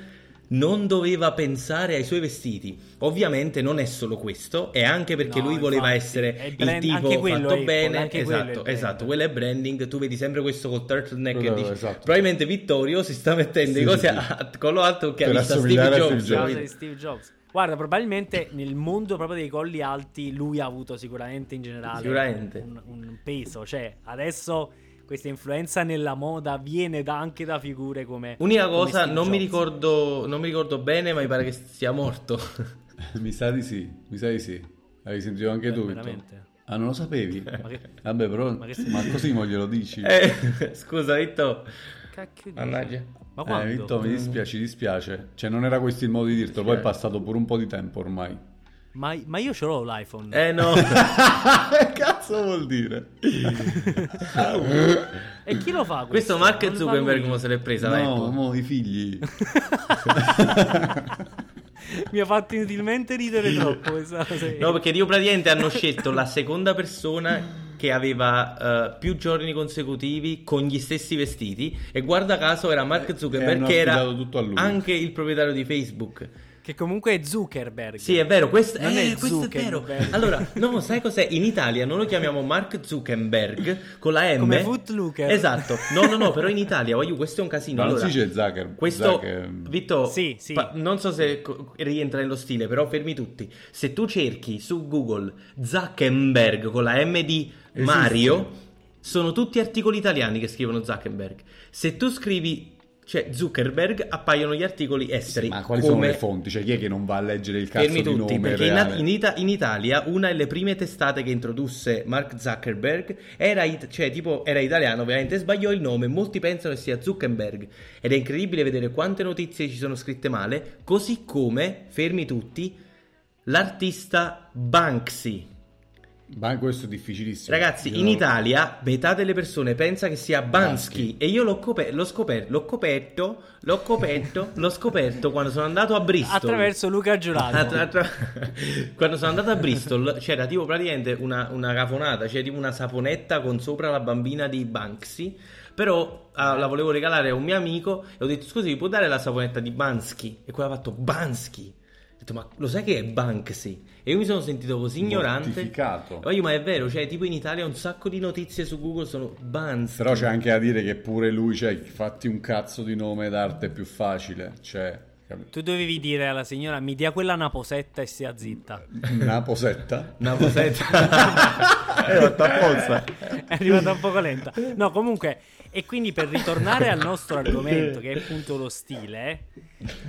non doveva pensare ai suoi vestiti. Ovviamente non è solo questo, è anche perché no, lui voleva infatti, essere brand, il tipo fatto Apple, bene. Esatto, esatto, quello è branding. Tu vedi sempre questo col turtleneck no, e dici, esatto. probabilmente Vittorio si sta mettendo sì, cose sì. a collo alto che per ha visto Steve Jobs. Steve Steve Jobs. Guarda, probabilmente nel mondo proprio dei colli alti lui ha avuto sicuramente in generale sicuramente. Un, un peso. Cioè, adesso questa influenza nella moda viene da, anche da figure come. Unica cosa, non mi, ricordo, non mi ricordo bene, ma mi pare che sia morto. [LAUGHS] mi sa di sì, mi sa di sì. Hai sentito anche Beh, tu, veramente. Ah, non lo sapevi? Ma che... Vabbè, però. Ma, ma così mo glielo dici. Eh, [LAUGHS] scusa, Vitto. Cacchio Mannaggia. Ma quando? Eh, Vitto, mi dispiace, ci dispiace. Cioè, non era questo il modo di dirtelo, poi è passato pure un po' di tempo ormai. Ma, ma io ce l'ho l'iPhone. Eh no. [LAUGHS] che cazzo vuol dire? e chi lo fa questo? Questo Mark Zuckerberg mo se l'è presa No, mo i figli. [LAUGHS] Mi ha fatto inutilmente ridere troppo questa cosa. No, perché Dio praticamente hanno scelto la seconda persona che aveva eh, più giorni consecutivi con gli stessi vestiti e guarda caso era Mark Zuckerberg hanno che era affidato tutto a lui. anche il proprietario di Facebook. Che comunque è Zuckerberg. Sì, è vero, questo, Non eh, è questo è vero. Zuckerberg. Allora, no, sai cos'è? In Italia noi lo chiamiamo Mark Zuckerberg con la M. Come Footlooker. Esatto. No, no, no, però in Italia, voglio, questo è un casino. Ma non allora, si dice Zucker. Questo, Zucker- Vitto, Sì, sì. pa- non so se co- rientra nello stile, però fermi tutti. Se tu cerchi su Google Zuckerberg con la M di Mario, sono tutti articoli italiani che scrivono Zuckerberg. Se tu scrivi cioè Zuckerberg, appaiono gli articoli esteri. Ma quali sono come- le fonti? Cioè, chi è che non va a leggere il cazzo Fermi di tutti, nome perché in, reale? in Ita- in Italia una delle prime testate che introdusse Mark Zuckerberg era, it- cioè, tipo, era italiano, ovviamente sbagliò il nome, molti pensano che sia Zuckerberg ed è incredibile vedere quante notizie ci sono scritte male, così come, fermi tutti, l'artista Banksy. Ma questo è difficilissimo. Ragazzi, Io in non- Italia metà delle persone pensa che sia Bansky Bansky. e io l'ho, cope- l'ho scoperto, l'ho coperto, l'ho coperto, [LAUGHS] l'ho scoperto quando sono andato a Bristol. Attraverso Luca Giurato. Attra- attra- [LAUGHS] Quando sono andato a Bristol c'era tipo praticamente una, una cafonata, c'era tipo una saponetta con sopra la bambina di Banksy. Però ah, la volevo regalare a un mio amico e ho detto scusi, mi può dare la saponetta di Bansky? E quello ha fatto Bansky. Detto ma lo sai che è Banksy? E io mi sono sentito così ignorante. Ma io, ma è vero, cioè tipo in Italia un sacco di notizie su Google sono Bansky. Però c'è anche da dire che pure lui, cioè, fatti un cazzo di nome d'arte più facile. Cioè, Tu dovevi dire alla signora mi dia quella naposetta e stia zitta. una posetta. Una [LAUGHS] posetta. Eh, fatto apposta. è arrivata un poco lenta. No, comunque, e quindi per ritornare al nostro argomento, che è appunto lo stile,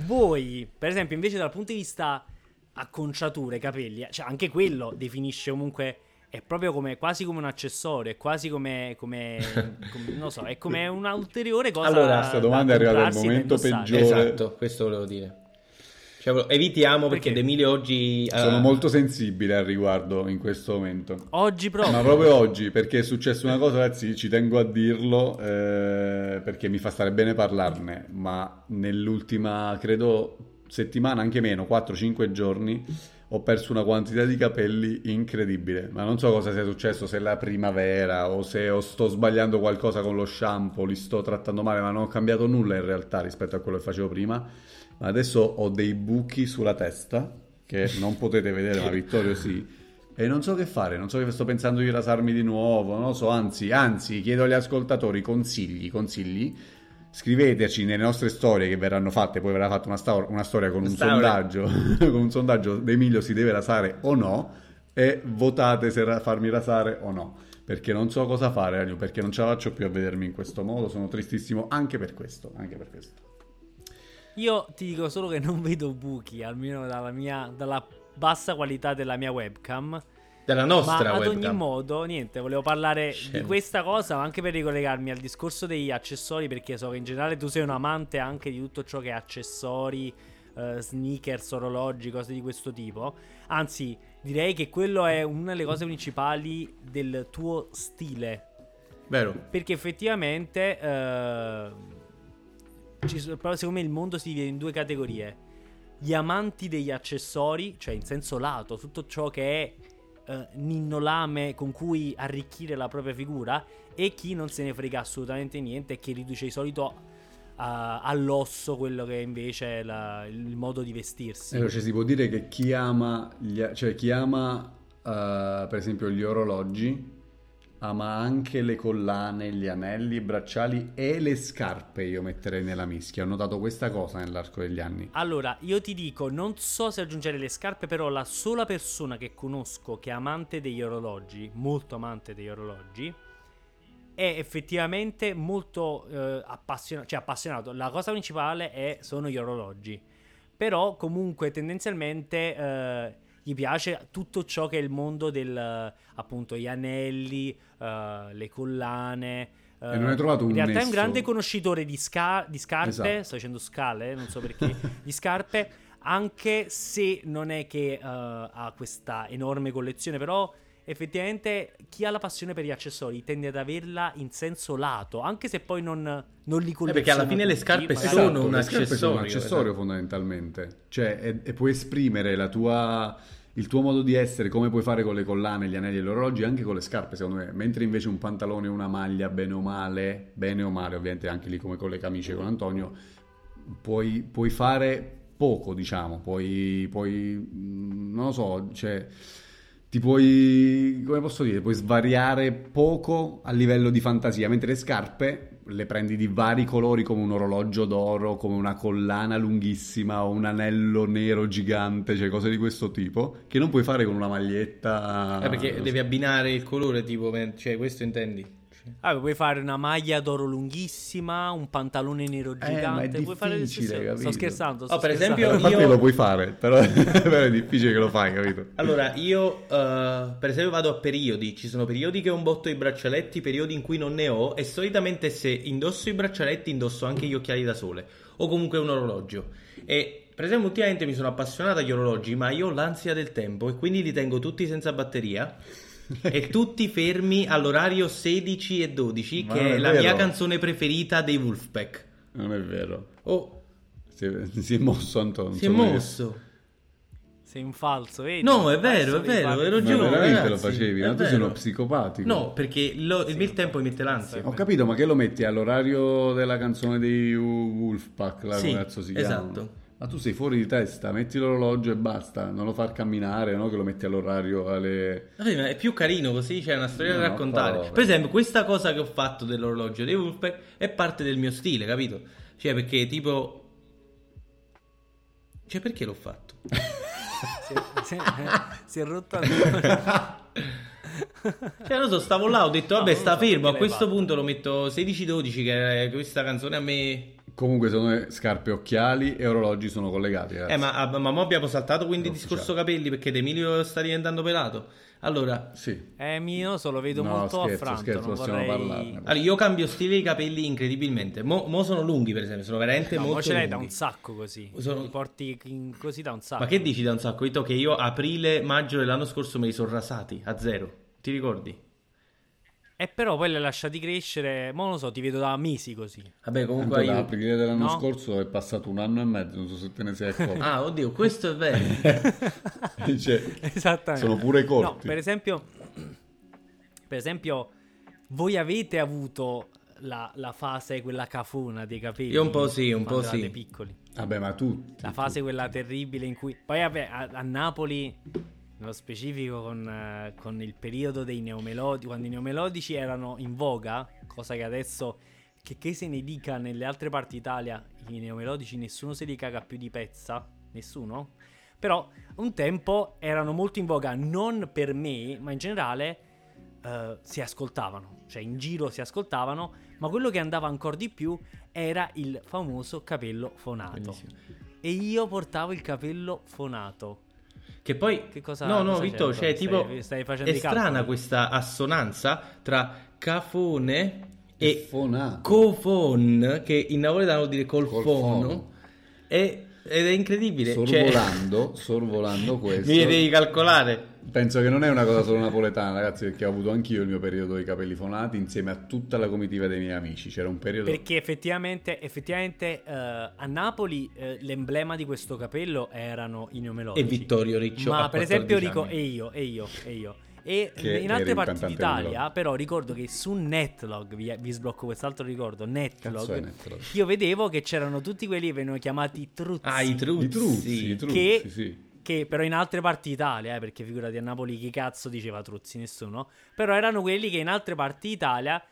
voi, per esempio, invece dal punto di vista acconciature, capelli, cioè anche quello definisce comunque. È proprio come, quasi come un accessorio, è quasi come, come, come- non so, è come una ulteriore cosa. Allora, questa domanda da è arrivata al momento peggiore. Esatto, questo volevo dire. Cioè, evitiamo perché, Perché? Emilio oggi... eh, Sono molto sensibile al riguardo in questo momento. Oggi proprio. Ma proprio oggi, perché è successa una cosa, ragazzi, ci tengo a dirlo, eh, perché mi fa stare bene parlarne, ma nell'ultima, credo, settimana, anche meno, 4-5 giorni, ho perso una quantità di capelli incredibile. Ma non so cosa sia successo, se è la primavera o se sto sbagliando qualcosa con lo shampoo, li sto trattando male, ma non ho cambiato nulla in realtà rispetto a quello che facevo prima. Ma adesso ho dei buchi sulla testa, che non potete vedere, ma Vittorio sì. E non so che fare, non so che sto pensando di rasarmi di nuovo, non lo so, anzi, anzi, chiedo agli ascoltatori consigli, consigli. Scriveteci nelle nostre storie che verranno fatte, poi verrà fatta una, sto- una storia con un sondaggio, [LAUGHS] con un sondaggio Emilio si deve rasare o no e votate se ra- farmi rasare o no, perché non so cosa fare, Agnew, perché non ce la faccio più a vedermi in questo modo, sono tristissimo anche per questo, anche per questo. Io ti dico solo che non vedo buchi, almeno dalla, mia, dalla bassa qualità della mia webcam. Della nostra ma ad webcam. ogni modo, niente, volevo parlare Scemo. di questa cosa, ma anche per ricollegarmi al discorso degli accessori, perché so che in generale tu sei un amante anche di tutto ciò che è accessori, eh, sneakers, orologi, cose di questo tipo. Anzi, direi che quello è una delle cose principali del tuo stile. Vero. Perché effettivamente, eh, secondo me il mondo si divide in due categorie. Gli amanti degli accessori, cioè in senso lato, tutto ciò che è eh, ninnolame con cui arricchire la propria figura, e chi non se ne frega assolutamente niente e che riduce di solito a- all'osso quello che invece è la- il modo di vestirsi. Allora, cioè, si può dire che chi ama, gli- cioè, chi ama eh, per esempio gli orologi, ama anche le collane, gli anelli, i bracciali e le scarpe, io metterei nella mischia. Ho notato questa cosa nell'arco degli anni. Allora, io ti dico, non so se aggiungere le scarpe, però la sola persona che conosco che è amante degli orologi, molto amante degli orologi, è effettivamente molto eh, appassionato, cioè appassionato. La cosa principale è, sono gli orologi. Però comunque tendenzialmente eh, gli piace tutto ciò che è il mondo del, eh, appunto, gli anelli, eh, le collane. eh, E non hai trovato un In realtà è un nesso? grande conoscitore di, sca- di scarpe, Esatto. sto dicendo scale, non so perché, [LAUGHS] di scarpe, anche se non è che uh, ha questa enorme collezione, però effettivamente chi ha la passione per gli accessori tende ad averla in senso lato, anche se poi non, non li colleziona. Eh perché alla fine le scarpe tutti, sono Esatto, un scarpe sono un accessorio, accessorio esatto. fondamentalmente. Cioè, e, e puoi esprimere la tua, il tuo modo di essere, come puoi fare con le collane, gli anelli e gli orologi, anche con le scarpe, secondo me. Mentre invece un pantalone e una maglia, bene o male, bene o male, ovviamente anche lì come con le camicie con Antonio, puoi, puoi fare poco, diciamo. Puoi, puoi, mm, non lo so, cioè ti puoi, come posso dire, puoi svariare poco a livello di fantasia, mentre le scarpe le prendi di vari colori come un orologio d'oro, come una collana lunghissima o un anello nero gigante, cioè cose di questo tipo, che non puoi fare con una maglietta. Eh, perché devi abbinare il colore, tipo, cioè questo intendi? Ah, puoi fare una maglia d'oro lunghissima, un pantalone nero Eh, ma è gigante. puoi fare le stesse- capito? Sto scherzando. sto Oh, per scherzando. esempio, A parte io- lo puoi fare, però, [LAUGHS] però è difficile che lo fai, capito? Allora, io eh, per esempio vado a periodi, ci sono periodi che ho un botto di braccialetti, periodi in cui non ne ho e solitamente se indosso i braccialetti indosso anche gli occhiali da sole o comunque un orologio. E per esempio ultimamente mi sono appassionato agli orologi, ma io ho l'ansia del tempo e quindi li tengo tutti senza batteria [LAUGHS] e tutti fermi all'orario 16 e 12 Ma che è è la vero. mia canzone preferita dei Wolfpack. Non è vero. Oh, Si è, si è mosso Antonio. si è mosso. Sei in falso, vedi? No, è vero, è vero, fare- hai Ma veramente lo ragazzi, facevi, è ma tu sei uno psicopatico. No, perché lo- il mio tempo mi mette l'ansia. Ho capito, ma che lo metti all'orario della canzone dei Wolfpack, là, Sì, cazzo si chiama? esatto. Ma tu sei fuori di testa, metti l'orologio e basta, non lo far camminare, no? Che lo metti all'orario alle... Vabbè, ma è più carino così, c'è una storia No, da no, raccontare. parole. Per esempio, questa cosa che ho fatto dell'orologio dei Wolfpack è parte del mio stile, capito? Cioè, perché tipo... Cioè, perché l'ho fatto? Si, si- si è rotto ancora. [LAUGHS] Cioè, non so, stavo là, ho detto, No, vabbè, non sta so, fermo, a questo fatto? punto lo metto 16-12, che è questa canzone a me... Comunque secondo me scarpe, occhiali e orologi sono collegati, ragazzi. Eh, ma, ah, ma mo abbiamo saltato quindi il discorso capelli, perché Emilio sta diventando pelato. Allora, Sì. Eh, mio, so, lo vedo No, molto scherzo, affranto. scherzo, non possiamo vorrei... parlarne. allora, io cambio stile di capelli incredibilmente. Mo, mo sono lunghi, per esempio, sono veramente No, mo molto ce l'hai da un sacco così. Sono- Li porti in- così da un sacco. Ma che dici da un sacco? Io che io aprile, maggio dell'anno scorso me li sono rasati a zero. Ti ricordi? E però poi li hai lasciati crescere. Ma non lo so, ti vedo da mesi così. Vabbè, comunque Tanto da io... aprile dell'anno No. scorso è passato un anno e mezzo, non so se te ne sei accorto. [LAUGHS] Ah, oddio, questo è vero. [LAUGHS] Cioè, Esattamente. Sono pure corti. No, per esempio, per esempio, voi avete avuto la, la fase quella cafona dei capelli? Io un po' sì, un po' sì. eravate piccoli. Vabbè, ma tutti. La fase quella terribile in cui... Poi vabbè, a, a Napoli, nello specifico con, eh, con il periodo dei neomelodici, quando i neomelodici erano in voga, cosa che adesso, che, che se ne dica nelle altre parti d'Italia, i neomelodici nessuno se li caga più di pezza, nessuno. Però un tempo erano molto in voga, non per me, ma in generale eh, si ascoltavano, cioè in giro si ascoltavano, ma quello che andava ancora di più era il famoso capello fonato. Benissimo. E io portavo il capello fonato. Che poi... Che cosa- no, no, cosa Vittorio, c'è, cioè, Stai- tipo... stai facendo è strana questa assonanza tra cafone e Fonato. cofon, che in napoletano vuol dire col, Col fono. fono. E- ed è incredibile. cioè- Sorvolando, [LAUGHS] sorvolando questo. mi devi calcolare. Penso che non è una cosa solo napoletana, ragazzi, perché ho avuto anch'io il mio periodo dei capelli fonati insieme a tutta la comitiva dei miei amici. C'era un periodo. Perché effettivamente, effettivamente eh, a Napoli eh, l'emblema di questo capello erano i neomelodici. E Vittorio Riccio. Ma per esempio 14 rico- e io, e io, e io. E Che in altre parti d'Italia, però ricordo che su Netlog, vi, vi sblocco quest'altro ricordo, Netlog, Netlog? io vedevo che c'erano tutti quelli che venivano chiamati truzzi. Ah, i truzzi. I truzzi, i truzzi, Che- sì. Che però in altre parti d'Italia, eh, perché figurati a Napoli chi cazzo diceva Truzzi, nessuno. Però erano quelli che in altre parti d'Italia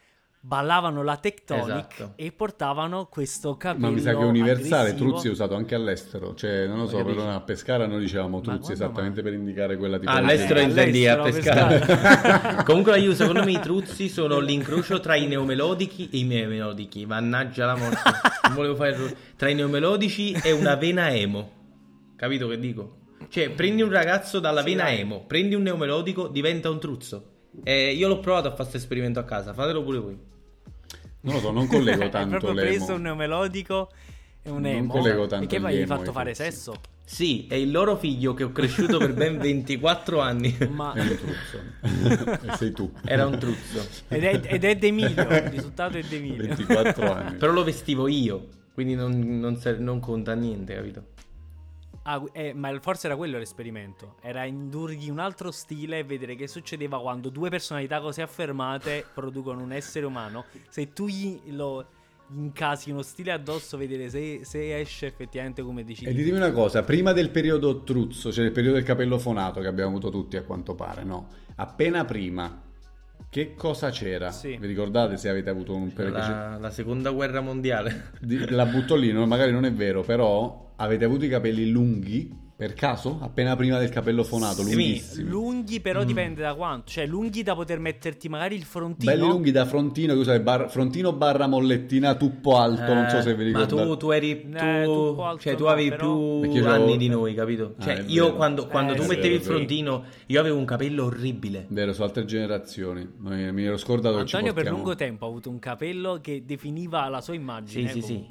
ballavano la tectonic Esatto. e portavano questo capello Ma mi sa che è universale, aggressivo. Truzzi è usato anche all'estero, cioè non lo so, che per dici? a Pescara noi dicevamo Truzzi esattamente per indicare quella Ah, all'estero intendi a all'estero, pescare. pescare. [LAUGHS] Comunque io secondo me i truzzi sono l'incrocio tra i neomelodici e i neomelodici. Mannaggia la morte. Non volevo fare il- tra i neomelodici e una vena emo. Capito che dico? Cioè, prendi un ragazzo dalla Sì, vena dai. emo, prendi un neomelodico, diventa un truzzo. E io l'ho provato a fare questo esperimento a casa, fatelo pure voi. Non lo so, non collego [LAUGHS] tanto proprio l'emo. preso un neomelodico e un Non emo. collego tanto E che poi gli hai fatto fare truzzi. sesso? Sì, è il loro figlio che ho cresciuto per ben [LAUGHS] 24 anni. Ma... È un truzzo. [LAUGHS] e sei tu. Era un truzzo. Ed è, ed è D'Emilio, il risultato è D'Emilio. 24 anni. Però lo vestivo io, quindi non, non ser- non conta niente, capito? Ah, eh, ma forse era quello l'esperimento. Era indurgli un altro stile e vedere che succedeva quando due personalità così affermate producono un essere umano. Se tu gli lo incasi uno stile addosso, vedere se, se esce effettivamente come decidi. E ditemi una cosa, prima del periodo truzzo, cioè il periodo del capello fonato che abbiamo avuto tutti a quanto pare, no? Appena prima, che cosa c'era? Sì. Vi ricordate se avete avuto un periodo? La, la seconda guerra mondiale. Di- La butto lì, magari non è vero, però avete avuto i capelli lunghi per caso? Appena prima del capello fonato, Sì, lunghissimi. Lunghi, però Mm. dipende da quanto. Cioè, lunghi da poter metterti magari il frontino. Belli lunghi da frontino, che usavi bar- frontino barra mollettina tuppo alto, non so se vi Eh, Ma ricordate. tu, tu eri tu, Eh, tu alto cioè tu no, avevi però- Perché più anni di noi, capito? Ah, Cioè io vero. quando, quando Eh, tu sì, mettevi è il vero. frontino, io avevo un capello orribile. Vero, su altre generazioni. Mi, mi ero scordato Antonio per lungo tempo ha avuto un capello che definiva la sua immagine Sì, sì, sì.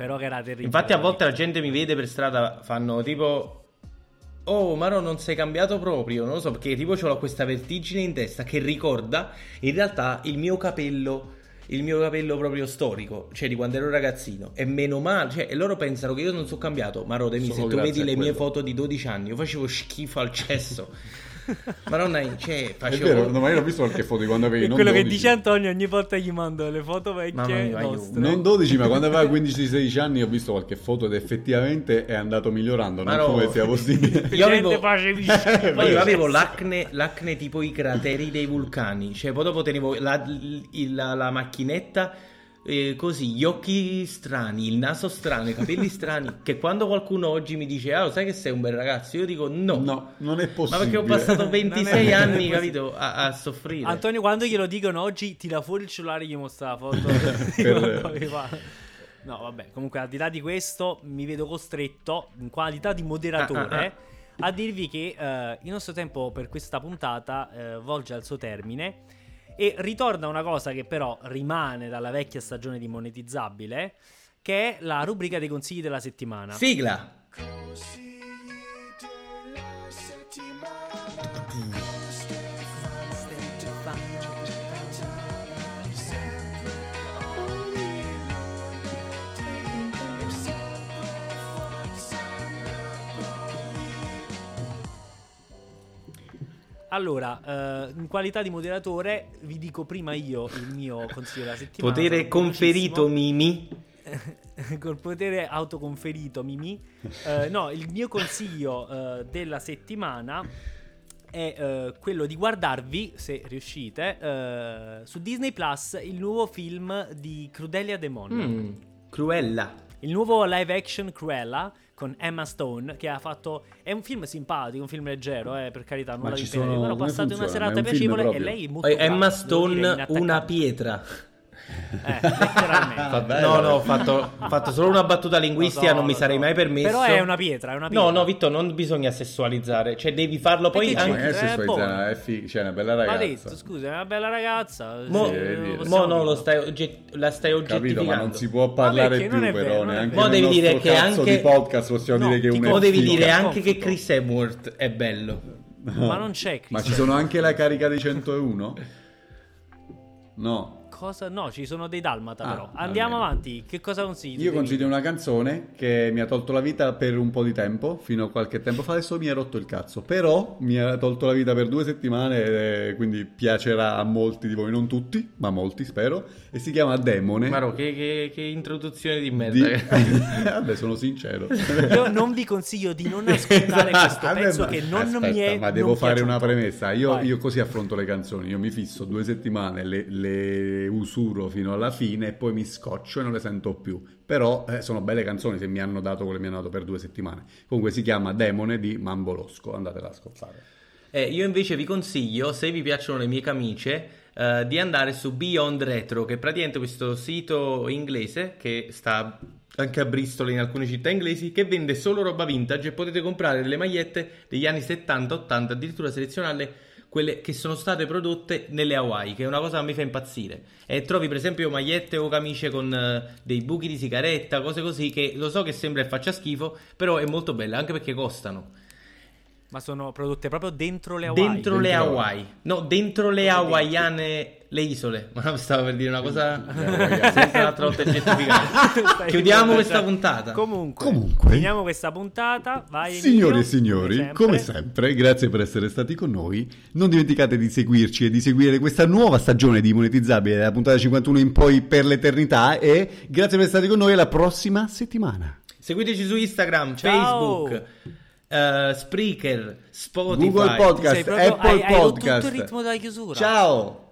Però che era terribile. Infatti a volte la gente mi vede per strada, fanno tipo... Oh, Maro, non sei cambiato proprio, non lo so, perché tipo ho questa vertigine in testa che ricorda in realtà il mio capello, il mio capello proprio storico, cioè di quando ero ragazzino. E meno male, cioè, e loro pensano che io non sono cambiato, ma Rodemi, se tu vedi le mie foto di 12 anni, io facevo schifo al cesso. [LAUGHS] Madonna, cioè, È facevo... vero, no, ma io ho visto qualche foto di quando avevi È non quello che 12. dice Antonio ogni volta gli mando le foto vecchie mia. Non 12, ma quando aveva 15-16 anni ho visto qualche foto ed effettivamente è andato migliorando, Ma non no. come sia possibile. [LAUGHS] Io avevo- [LAUGHS] io avevo l'acne, l'acne tipo i crateri dei vulcani, cioè poi dopo tenevo la, la- la macchinetta eh, così, gli occhi strani, il naso strano, i capelli [LAUGHS] strani, che quando qualcuno oggi mi dice ah lo sai che sei un bel ragazzo, io dico no, No, non è ma possibile. perché ho passato 26 [LAUGHS] Non è- anni, capito, a, a soffrire. Antonio quando glielo dicono oggi tira fuori il cellulare e gli mostra la foto. [LAUGHS] No, vabbè, comunque al di là di questo mi vedo costretto in qualità di moderatore Ah, a dirvi che eh, il nostro tempo per questa puntata eh, volge al suo termine e ritorna una cosa che però rimane dalla vecchia stagione di monetizzabile che è la rubrica dei consigli della settimana. Sigla! Allora, eh, in qualità di moderatore, vi dico prima io il mio [LAUGHS] consiglio della settimana. Potere conferito. Mimi. [LAUGHS] Col potere autoconferito, Mimi. Eh, no, il mio consiglio eh, della settimana è eh, quello di guardarvi, se riuscite, eh, su Disney Plus il nuovo film di Crudelia Demon. Mm, Cruella. Il nuovo live action Cruella con Emma Stone che ha fatto è un film simpatico, un film leggero, eh, per carità, nulla Ma di sono- Però passate una serata piacevole e lei è molto brava, Emma dire, Stone, una pietra. Eh, letteralmente. Vabbè, no, no, ho fatto, fatto solo una battuta linguistica, so, non mi sarei so. mai permesso. Però è una pietra, è una pietra. No, no, Vitto, non bisogna sessualizzare. Cioè, devi farlo poi che c'è? Ma anche. che Eh, sessualizzare, buono. è fig- cioè, è una bella Ma ragazza. detto, scusa, è una bella ragazza. Mo, sì, possiamo mo no, lo stai, ogget- la stai Capito, oggettificando. ma non si può parlare perché più non è però, vero, non è neanche. Mo devi dire che cazzo anche- di podcast possiamo No, dire che uno Mo è devi dire anche che Chris Hemsworth è bello. Ma non c'è Chris Ma ci sono anche la carica dei 101? [LAUGHS] No. Cosa? No, ci sono dei dalmata Ah, però. Andiamo almeno. avanti. Che cosa consigli? Io consiglio una canzone che mi ha tolto la vita per un po' di tempo, fino a qualche tempo fa, adesso mi è rotto il cazzo, però mi ha tolto la vita per due settimane, e quindi piacerà a molti di voi, non tutti, ma molti spero, e si chiama Demone. Maro, che, che- che introduzione di di... merda. [LAUGHS] Vabbè, sono sincero. Io non vi consiglio di non ascoltare [LAUGHS] questo Vabbè, pezzo ma- che non aspetta, mi è ma devo fare una premessa. Io, io così affronto le canzoni. Io mi fisso due settimane, le, le usuro fino alla fine e poi mi scoccio e non le sento più. Però eh, sono belle canzoni se mi hanno dato quelle che mi hanno dato per due settimane. Comunque si chiama Demone di Mambolosco. Andatela a ascoltare. Eh, io invece vi consiglio, se vi piacciono le mie camicie, eh, di andare su Beyond Retro, che è praticamente questo sito inglese che sta anche a Bristol in alcune città inglesi, che vende solo roba vintage e potete comprare delle magliette degli anni 70, 80, addirittura selezionarle quelle che sono state prodotte nelle Hawaii, che è una cosa che mi fa impazzire. E trovi per esempio magliette o camicie con uh, dei buchi di sigaretta, cose così, che lo so che sembra e faccia schifo, però è molto bella, anche perché costano. Ma sono prodotte proprio dentro le Hawaii? Dentro, dentro le Hawaii. No, dentro le hawaiane, le isole. [LAUGHS] Ma stavo per dire una cosa [LAUGHS] senza un'altra volta certificata. [LAUGHS] Chiudiamo questa puntata. Comunque, Comunque, finiamo questa puntata. Vai, signore e signori, come come sempre. sempre, grazie per essere stati con noi. Non dimenticate di seguirci e di seguire questa nuova stagione di Monetizzabile, dalla puntata 51 in poi per l'eternità. E grazie per essere stati con noi alla prossima settimana. Seguiteci su Instagram, Ciao. Facebook, eh, Spreaker, Spotify. Google Podcast, proprio- Apple hai- hai Podcast. tutto il ritmo della chiusura. Ciao!